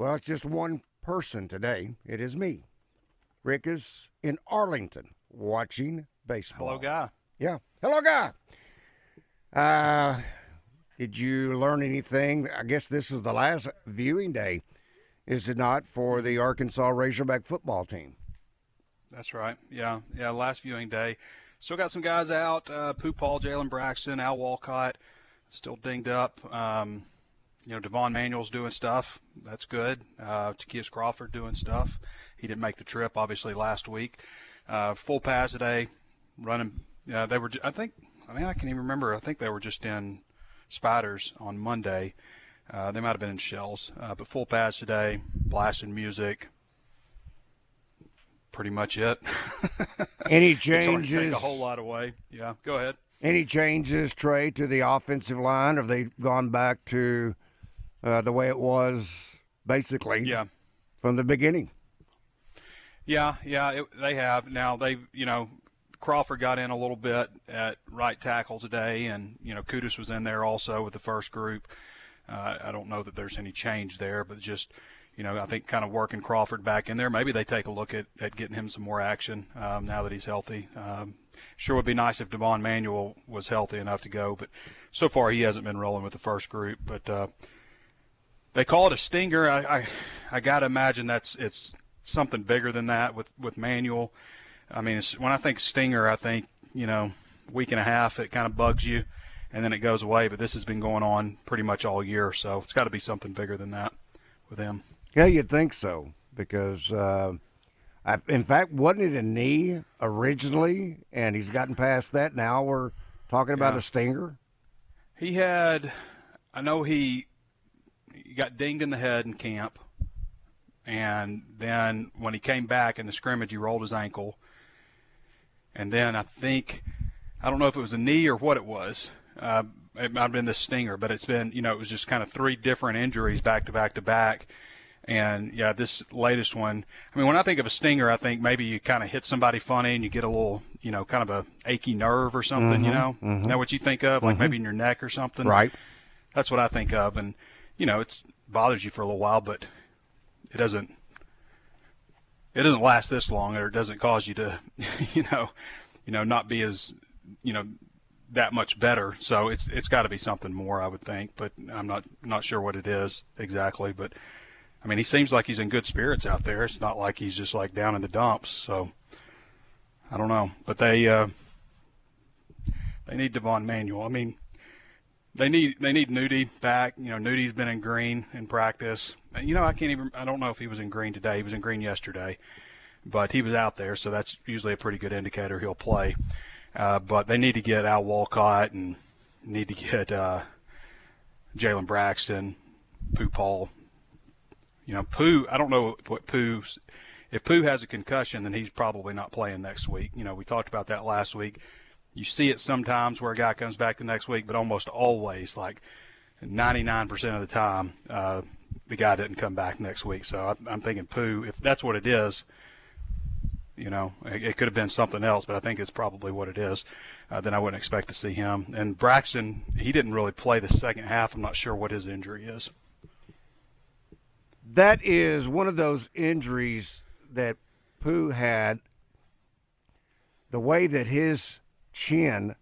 Well, it's just one person today. It is me. Rick is in Arlington watching baseball. Hello, guy. Yeah. Hello, guy. Uh, did you learn anything? I guess this is the last viewing day, is it not, for the Arkansas Razorback football team? That's right. Yeah. Yeah. Last viewing day. Still got some guys out. Uh, Pooh Paul, Jalen Braxton, Al Walcott, still dinged up. Um, you know, Devon Manuel's doing stuff. That's good. Uh, Ty'Kieast Crawford doing stuff. He didn't make the trip, obviously, last week. Uh, full pass today, running. Uh, they were, I think, I mean, I can't even remember. I think they were just in spiders on Monday. Uh, they might have been in shells, uh, but full pass today, blasting music. Pretty much it. Any changes? take a whole lot away. Yeah, go ahead. Any changes, Trey, to the offensive line? Have they gone back to uh, the way it was basically Yeah. from the beginning? Yeah, yeah, it, they have. Now they, you know, Crawford got in a little bit at right tackle today, and you know, Kutas was in there also with the first group. Uh, I don't know that there's any change there, but just, you know, I think kind of working Crawford back in there. Maybe they take a look at, at getting him some more action um, now that he's healthy. Um, sure would be nice if Devon Manuel was healthy enough to go, but so far he hasn't been rolling with the first group. But uh, they call it a stinger. I I, I got to imagine that's it's something bigger than that with with Manuel. I mean, it's, when I think stinger, I think you know week and a half it kind of bugs you, and then it goes away. But this has been going on pretty much all year, so it's got to be something bigger than that with him. Yeah, you'd think so because, uh, I, in fact, wasn't it a knee originally, and he's gotten past that. Now we're talking about Yeah. a stinger. He had, I know he, he got dinged in the head in camp, and then when he came back in the scrimmage, he rolled his ankle, and then I think, I don't know if it was a knee or what it was. Uh, it might have been the stinger, but it's been, you know, it was just kind of three different injuries back to back to back. And yeah, this latest one. I mean, when I think of a stinger, I think maybe you kind of hit somebody funny and you get a little, you know, kind of a achy nerve or something. You mm-hmm. know, is that mm-hmm. what you think of? Like mm-hmm. maybe in your neck or something. Right. That's what I think of, and you know, it's bothers you for a little while, but it doesn't. It doesn't last this long, or it doesn't cause you to, you know, you know, not be as, you know, that much better. So it's it's got to be something more, I would think, but I'm not not sure what it is exactly. But I mean, he seems like he's in good spirits out there. It's not like he's just like down in the dumps. So I don't know, but they uh, they need Devon Manuel. I mean, they need they need Nudie back. You know, Nudie's been in green in practice. You know, I can't even. I don't know if he was in green today. He was in green yesterday, but he was out there, so that's usually a pretty good indicator he'll play. Uh, but they need to get Al Walcott and need to get uh, Jalen Braxton, Pooh Paul. You know, Pooh. I don't know what Pooh. If Pooh has a concussion, then he's probably not playing next week. You know, we talked about that last week. You see it sometimes where a guy comes back the next week, but almost always, like 99% of the time, uh, the guy didn't come back next week. So I, I'm thinking Pooh, if that's what it is, you know, it, it could have been something else, but I think it's probably what it is. Uh, then I wouldn't expect to see him. And Braxton, he didn't really play the second half. I'm not sure what his injury is. That is one of those injuries that Pooh had. The way that his chin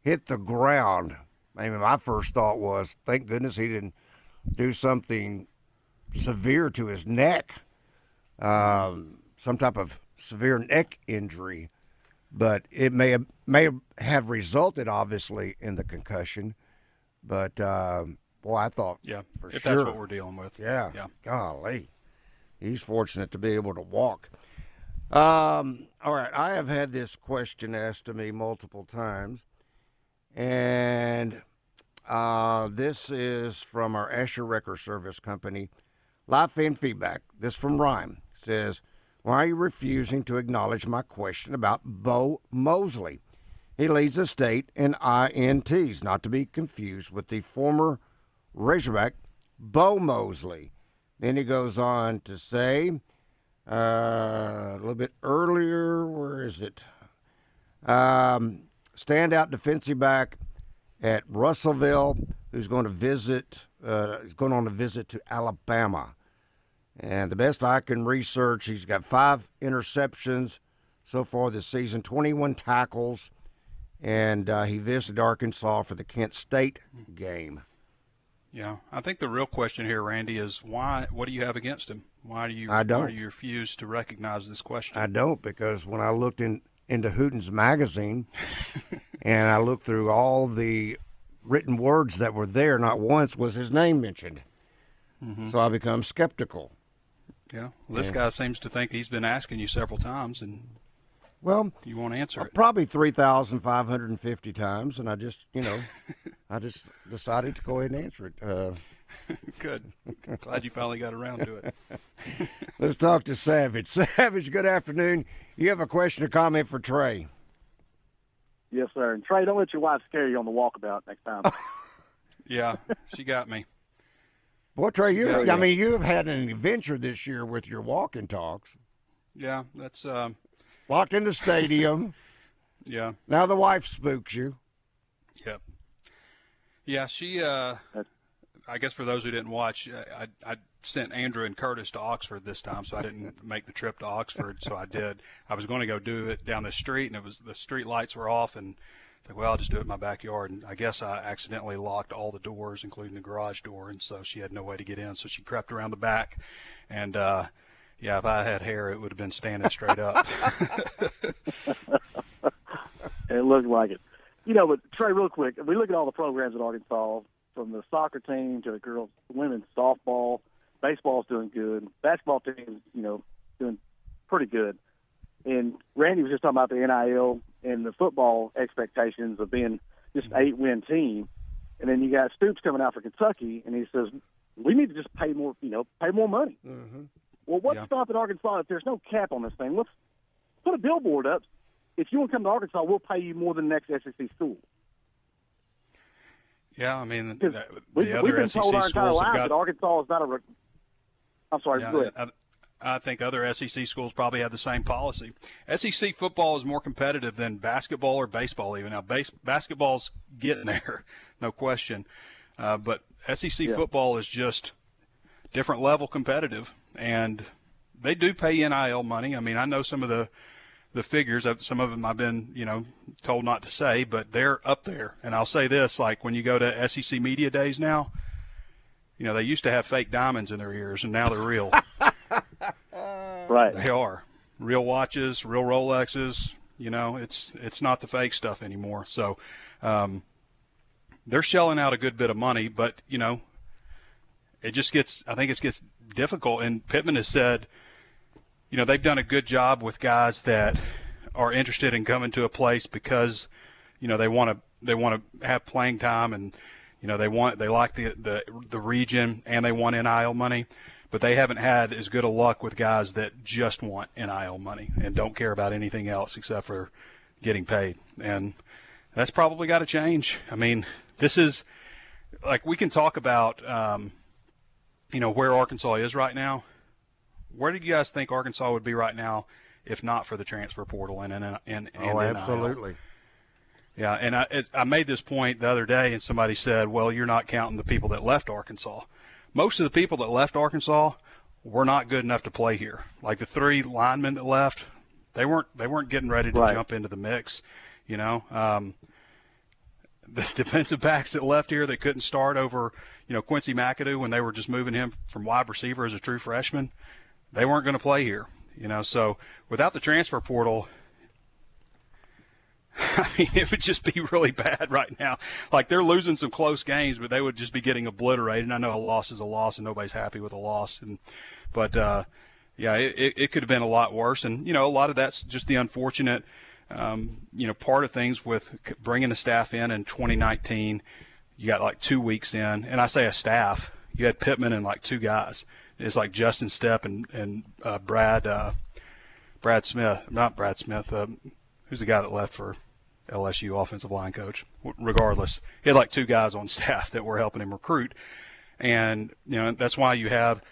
hit the ground. I mean, my first thought was, thank goodness he didn't do something severe to his neck, um, some type of severe neck injury. But it may have, may have resulted, obviously, in the concussion. But um, boy, I thought, Yeah, for if sure, that's what we're dealing with. yeah. Yeah. Golly. He's fortunate to be able to walk. Um, all right. I have had this question asked to me multiple times. And uh, this is from our Asher Wrecker Service Company. Live fan feedback. This from Ryan says, Why are you refusing to acknowledge my question about Bo Mosley? He leads the state in INTs, not to be confused with the former Razorback Bo Mosley. Then he goes on to say, uh, a little bit earlier, where is it? Um, standout defensive back at Russellville, who's going to visit, uh, going on a visit to Alabama. And the best I can research, he's got five interceptions so far this season, 21 tackles, and uh, he visited Arkansas for the Kent State game. Yeah, I think the real question here, Randy, is why? What do you have against him? Why do you? I don't. Why do you refuse to recognize this question? I don't because when I looked in into Hooten's magazine, and I looked through all the written words that were there, not once was his name mentioned. Mm-hmm. So I become skeptical. Yeah, well, this yeah. guy seems to think he's been asking you several times, and well, you won't answer uh, it. Probably three thousand five hundred and fifty times, and I just, you know, I just decided to go ahead and answer it. Uh, good. Glad you finally got around to it. Let's talk to Savage. Savage, good afternoon. You have a question or comment for Trey? Yes, sir. And Trey, don't let your wife scare you on the walkabout next time. yeah, she got me. Boy, Trey, you I mean, you have had an adventure this year with your walking talks. Yeah, that's um, locked in the stadium. yeah. Now the wife spooks you. Yep. Yeah, she. Uh, I guess for those who didn't watch, I, I sent Andrew and Curtis to Oxford this time, so I didn't make the trip to Oxford. So I did. I was going to go do it down the street, and it was the street lights were off, and like, well, I'll just do it in my backyard. And I guess I accidentally locked all the doors, including the garage door, and so she had no way to get in. So she crept around the back, and uh, yeah, if I had hair, it would have been standing straight up. it looked like it. You know, but Trey, real quick, we look at all the programs at Arkansas, from the soccer team to the girls, women's softball, baseball's doing good, basketball team, you know, doing pretty good. And Randy was just talking about the NIL and the football expectations of being just an eight-win team. And then you got Stoops coming out for Kentucky, and he says we need to just pay more, you know, pay more money. Mm-hmm. Well, what's yeah. stopping Arkansas if there's no cap on this thing? Let's put a billboard up. If you want to come to Arkansas, we'll pay you more than the next SEC school. Yeah, I mean, the, the we've, other we've been SEC told our entire schools lives got, that Arkansas is not a. Re- I'm sorry. Yeah, go ahead. I, I think other SEC schools probably have the same policy. SEC football is more competitive than basketball or baseball. Even now, base, basketball's getting there, no question. Uh, but SEC yeah. football is just different level competitive, and they do pay NIL money. I mean, I know some of the the figures. Of some of them I've been, you know, told not to say, but they're up there. And I'll say this: like when you go to SEC media days now, you know, they used to have fake diamonds in their ears, and now they're real. right. They are real watches, real Rolexes. You know, it's it's not the fake stuff anymore. So. Um, they're shelling out a good bit of money, but you know, it just gets. I think it gets difficult. And Pittman has said, you know, they've done a good job with guys that are interested in coming to a place because, you know, they want to they want to have playing time and, you know, they want they like the the the region and they want NIL money, but they haven't had as good a luck with guys that just want NIL money and don't care about anything else except for getting paid. And that's probably got to change. I mean, this is like we can talk about, um, you know, where Arkansas is right now where do you guys think Arkansas would be right now if not for the transfer portal and and and, and oh, absolutely. Yeah, and I it, I made this point the other day, and somebody said, "Well, you're not counting the people that left Arkansas. Most of the people that left Arkansas were not good enough to play here. Like the three linemen that left, they weren't they weren't getting ready to right. jump into the mix. You know, um, the defensive backs that left here they couldn't start over, you know, Quincy McAdoo when they were just moving him from wide receiver as a true freshman they weren't going to play here. You know, so without the transfer portal, I mean, it would just be really bad right now. Like they're losing some close games, but they would just be getting obliterated. And I know a loss is a loss, and nobody's happy with a loss. And but uh, yeah, it, it could have been a lot worse. And you know, a lot of that's just the unfortunate, um, you know, part of things with bringing the staff in in 2019. You got like two weeks in, and I say a staff. You had Pittman and like two guys It's like Justin Stepp and and uh, Brad uh, Brad Smith, not Brad Smith. Uh, who's the guy that left for LSU offensive line coach? Regardless, he had like two guys on staff that were helping him recruit, and you know that's why you have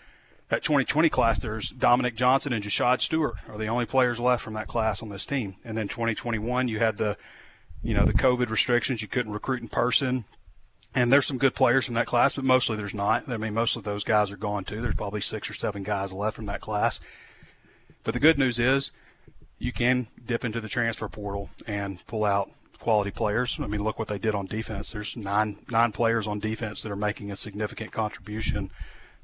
that 2020 class. There's Dominique Johnson and Jashaud Stewart are the only players left from that class on this team, and then 2021 you had the you know the COVID restrictions. You couldn't recruit in person. And there's some good players from that class, but mostly there's not. I mean, most of those guys are gone too. There's probably six or seven guys left from that class. But the good news is you can dip into the transfer portal and pull out quality players. I mean, look what they did on defense. There's nine nine players on defense that are making a significant contribution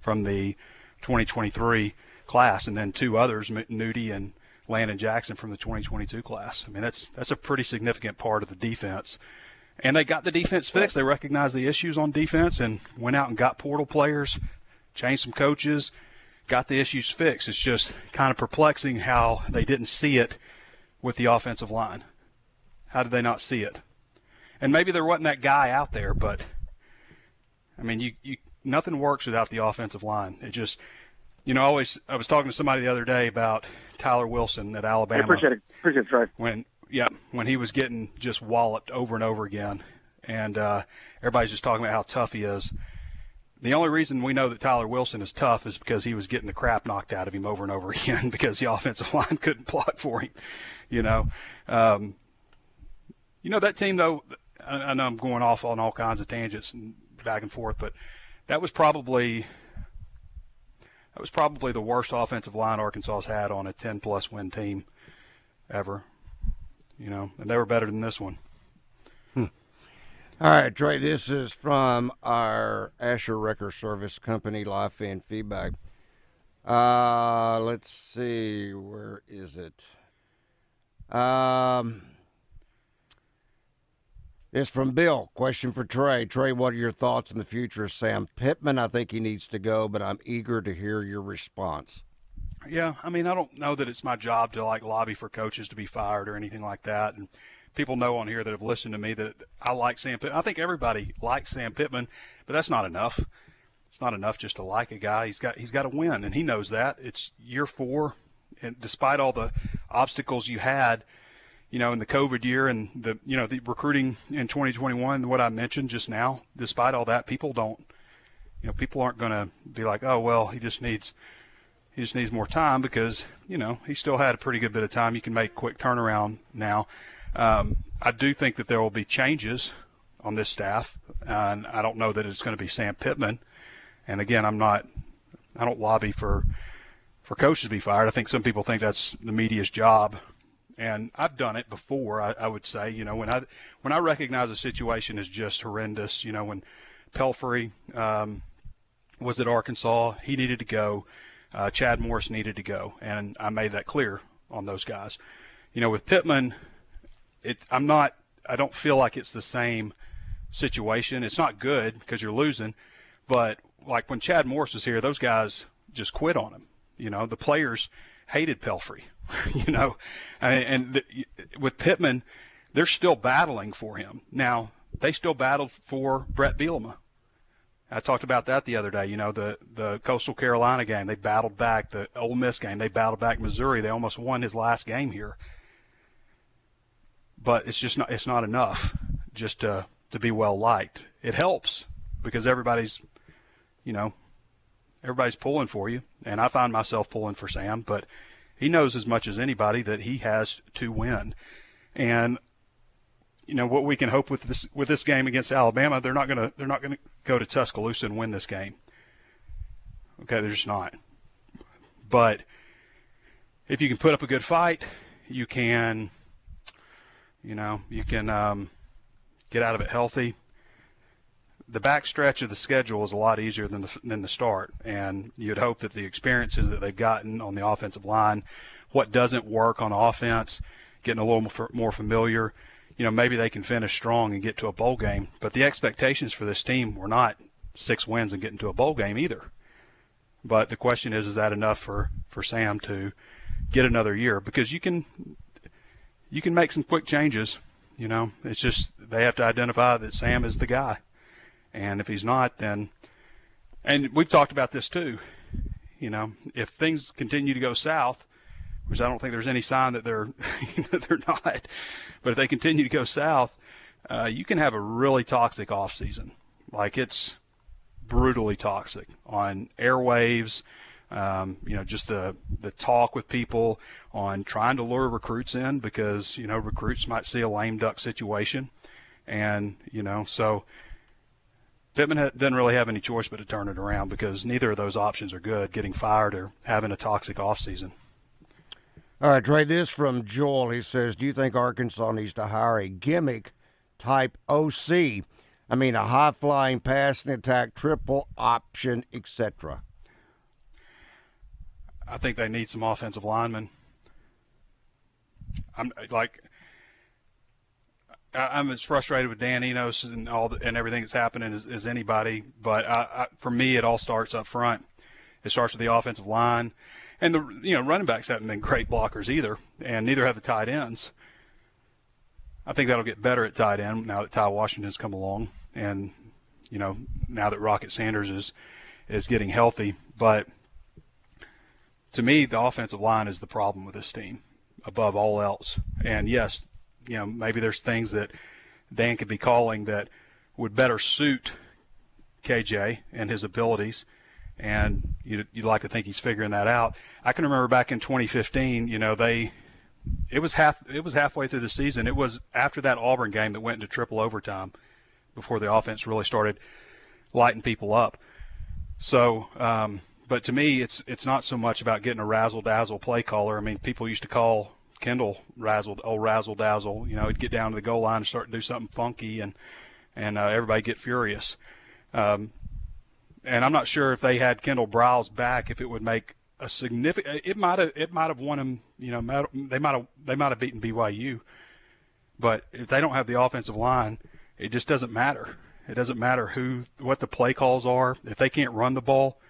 from the 2023 class, and then two others, Nudie and Landon Jackson from the 2022 class. I mean, that's that's a pretty significant part of the defense and they got the defense fixed. They recognized the issues on defense and went out and got portal players, changed some coaches, got the issues fixed. It's just kind of perplexing how they didn't see it with the offensive line. How did they not see it? And maybe there wasn't that guy out there, but I mean, you, you nothing works without the offensive line. It just, you know, always. I was talking to somebody the other day about Tyler Wilson at Alabama. I appreciate it. Appreciate it, Trey. When yeah, when he was getting just walloped over and over again, and uh, everybody's just talking about how tough he is. The only reason we know that Tyler Wilson is tough is because he was getting the crap knocked out of him over and over again because the offensive line couldn't block for him. You know, um, you know that team though. I, I know I'm going off on all kinds of tangents and back and forth, but that was probably that was probably the worst offensive line Arkansas's had on a 10 plus win team ever you know, and they were better than this one. Hmm. All right, Trey, this is from our Asher Wrecker Service Company live fan feedback. Uh, let's see, where is it? Um, it's from Bill. Question for Trey. Trey, what are your thoughts on the future of Sam Pittman? I think he needs to go, but I'm eager to hear your response. Yeah, I mean, I don't know that it's my job to like lobby for coaches to be fired or anything like that. And people know on here that have listened to me that I like Sam Pittman. I think everybody likes Sam Pittman, but that's not enough. It's not enough just to like a guy. He's got he's got to win, and he knows that. It's year four, and despite all the obstacles you had, you know, in the COVID year and the you know the recruiting in 2021, what I mentioned just now, despite all that, people don't, you know, people aren't going to be like, oh well, he just needs he just needs more time because, you know, he still had a pretty good bit of time. You can make quick turnaround now. Um, I do think that there will be changes on this staff, and I don't know that it's going to be Sam Pittman. And again, I'm not, I don't lobby for for coaches to be fired. I think some people think that's the media's job, and I've done it before. I, I would say, you know, when I when I recognize a situation is just horrendous, you know, when Pelphrey um, was at Arkansas, he needed to go uh, Chad Morris needed to go, and I made that clear on those guys. You know, with Pittman, it, I'm not. I don't feel like it's the same situation. It's not good because you're losing, but like when Chad Morris was here, those guys just quit on him. You know, the players hated Pelphrey. you know, and, and the, with Pittman, they're still battling for him. Now they still battled for Bret Bielema I talked about that the other day. You know, the the Coastal Carolina game, they battled back. The Ole Miss game, they battled back. Missouri, they almost won his last game here. But it's just not it's not enough just to to be well liked. It helps because everybody's, you know, everybody's pulling for you, and I find myself pulling for Sam. But he knows as much as anybody that he has to win, and you know what we can hope with this with this game against Alabama. They're not gonna they're not gonna go to Tuscaloosa and win this game. Okay, they're just not. But if you can put up a good fight, you can, you know, you can um, get out of it healthy. The back stretch of the schedule is a lot easier than the than the start, and you'd hope that the experiences that they've gotten on the offensive line, what doesn't work on offense, getting a little more, more familiar you know, maybe they can finish strong and get to a bowl game. But the expectations for this team were not six wins and getting to a bowl game either. But the question is, is that enough for, for Sam to get another year? Because you can you can make some quick changes. You know, it's just they have to identify that Sam is the guy, and if he's not, then and we've talked about this too. You know, if things continue to go south, which I don't think there's any sign that they're they're not, but if they continue to go south, uh, you can have a really toxic off season. Like it's brutally toxic on airwaves. Um, you know, just the the talk with people on trying to lure recruits in because you know recruits might see a lame duck situation, and you know so Pittman doesn't really have any choice but to turn it around because neither of those options are good. Getting fired or having a toxic off season. All right, Trey. This from Joel. He says, "Do you think Arkansas needs to hire a gimmick type OC? I mean, a high flying passing attack, triple option, etc." I think they need some offensive linemen. I'm like, I'm as frustrated with Dan Enos and all the, and everything that's happening as, as anybody. But I, I, for me, it all starts up front. It starts with the offensive line, and the you know running backs haven't been great blockers either, and neither have the tight ends. I think that'll get better at tight end now that Ty Washington's come along, and you know now that Rocket Sanders is is getting healthy. But to me, the offensive line is the problem with this team above all else. And yes, you know, maybe there's things that Dan could be calling that would better suit KJ and his abilities. And you'd, you'd like to think he's figuring that out. I can remember back in 2015, you know, they it was half it was halfway through the season. It was after that Auburn game that went into triple overtime before the offense really started lighting people up. So um, but to me, it's it's not so much about getting a razzle dazzle play caller. I mean, people used to call Kendall razzled, oh razzle dazzle. You know, he'd get down to the goal line and start to do something funky, and and uh, everybody get furious. Um, and I'm not sure if they had Kendall Briles back, if it would make a significant. It might have. It might have won them. You know, they might have. They might have beaten BYU. But if they don't have the offensive line, it just doesn't matter. It doesn't matter who, what the play calls are. If they can't run the ball,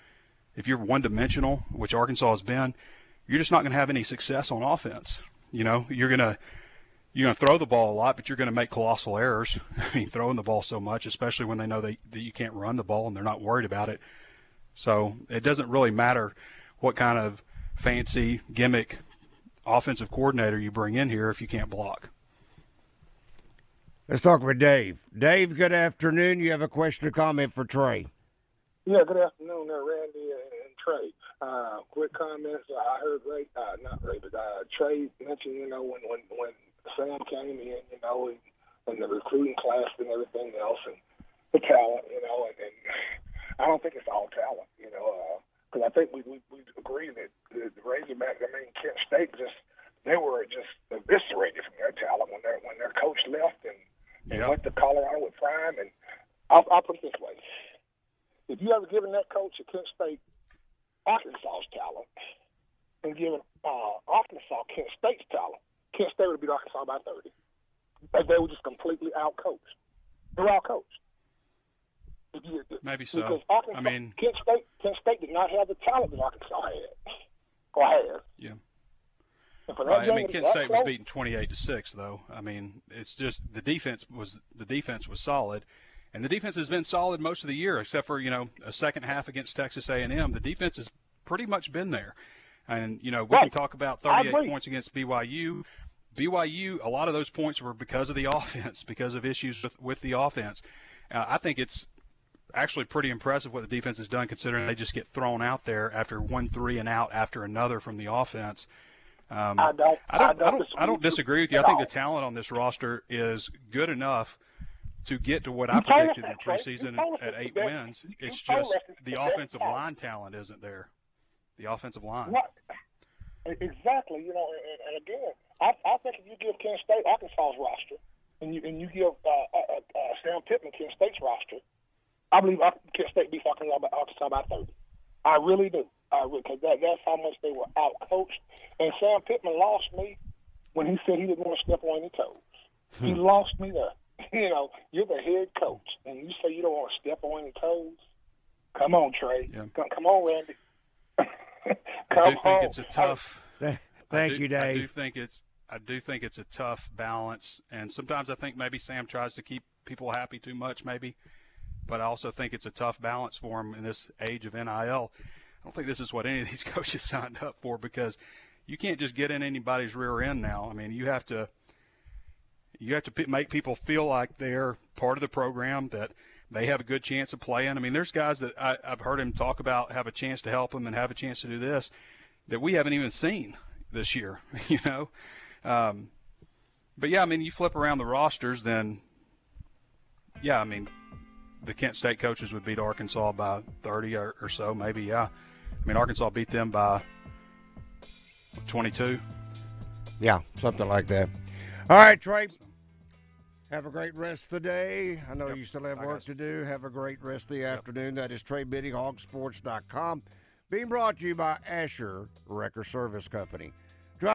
if you're one dimensional, which Arkansas has been, you're just not going to have any success on offense. You know, you're going to you're going to throw the ball a lot, but you're going to make colossal errors. I mean, throwing the ball so much, especially when they know they, that you can't run the ball and they're not worried about it. So it doesn't really matter what kind of fancy gimmick offensive coordinator you bring in here if you can't block. Let's talk with Dave. Dave, good afternoon. You have a question or comment for Trey? Yeah, good afternoon, there, Randy and, and Trey. Uh, quick comments. I heard Ray, uh, not Ray, but uh, Trey mentioned, you know, when when when Sam came in, you know, and, and the recruiting class and everything else, and the talent, you know, and, and I don't think it's all talent, you know, because uh, I think we we, we agree that the, Razorbacks, I mean, Kent State just they were just eviscerated from their talent when their when their coach left and, and went to Colorado with Prime, and I'll, I'll put it this way. If you ever given that coach at Kent State Arkansas's talent and given uh, Arkansas Kent State's talent, Kent State would beat Arkansas by 30. But they were just completely outcoached. They're outcoached. You, Maybe so. Arkansas, I mean, Kent State, Kent State did not have the talent that Arkansas had, or has. Yeah. Right. I mean, Kent State was beaten twenty-eight to six, though. I mean, it's just the defense was the defense was solid, and the defense has been solid most of the year, except for you know a second half against Texas A&M. The defense has pretty much been there, and you know we right. can talk about 38 points against BYU. BYU, a lot of those points were because of the offense, because of issues with, with the offense. Uh, I think it's actually pretty impressive what the defense has done, considering they just get thrown out there after one three and out after another from the offense. Um, I don't. I don't. I don't, I don't disagree with you. I think the talent on this roster is good enough to get to what I predicted in the preseason at eight wins. It's just the offensive line talent isn't there. The offensive line. Exactly. You know, and, and again, I, I think if you give Kent State Arkansas's roster, and you and you give uh, uh, uh, uh Sam Pittman Kent State's roster, I believe Kent State beats Arkansas by, Arkansas by thirty. I really do. I Because that, that's how much they were out coached. And Sam Pittman lost me when he said he didn't want to step on any toes. He hmm. lost me there. you know, you're the head coach, and you say you don't want to step on any toes. Come on, Trey. Yeah. Come, come on, Randy. come I do think it's a tough. Thank do, you, Dave. I do think it's. I do think it's a tough balance, and sometimes I think maybe Sam tries to keep people happy too much, maybe. But I also think it's a tough balance for him in this age of NIL. I don't think this is what any of these coaches signed up for because you can't just get in anybody's rear end now. I mean, you have to you have to p- make people feel like they're part of the program that they have a good chance of playing. I mean, there's guys that I, I've heard him talk about have a chance to help them and have a chance to do this that we haven't even seen this year. You know, um, but yeah, I mean, you flip around the rosters, then yeah, I mean, the Kent State coaches would beat Arkansas by 30 or, or so, maybe. Yeah, I mean, Arkansas beat them by 22. Yeah, something like that. All right, Trey. Have a great rest of the day. I know Yep. you still have Bye, work guys. to do. Have a great rest of the afternoon. That is Trey Biddy, hawgsports.com. Being brought to you by Asher Wrecker Service Company.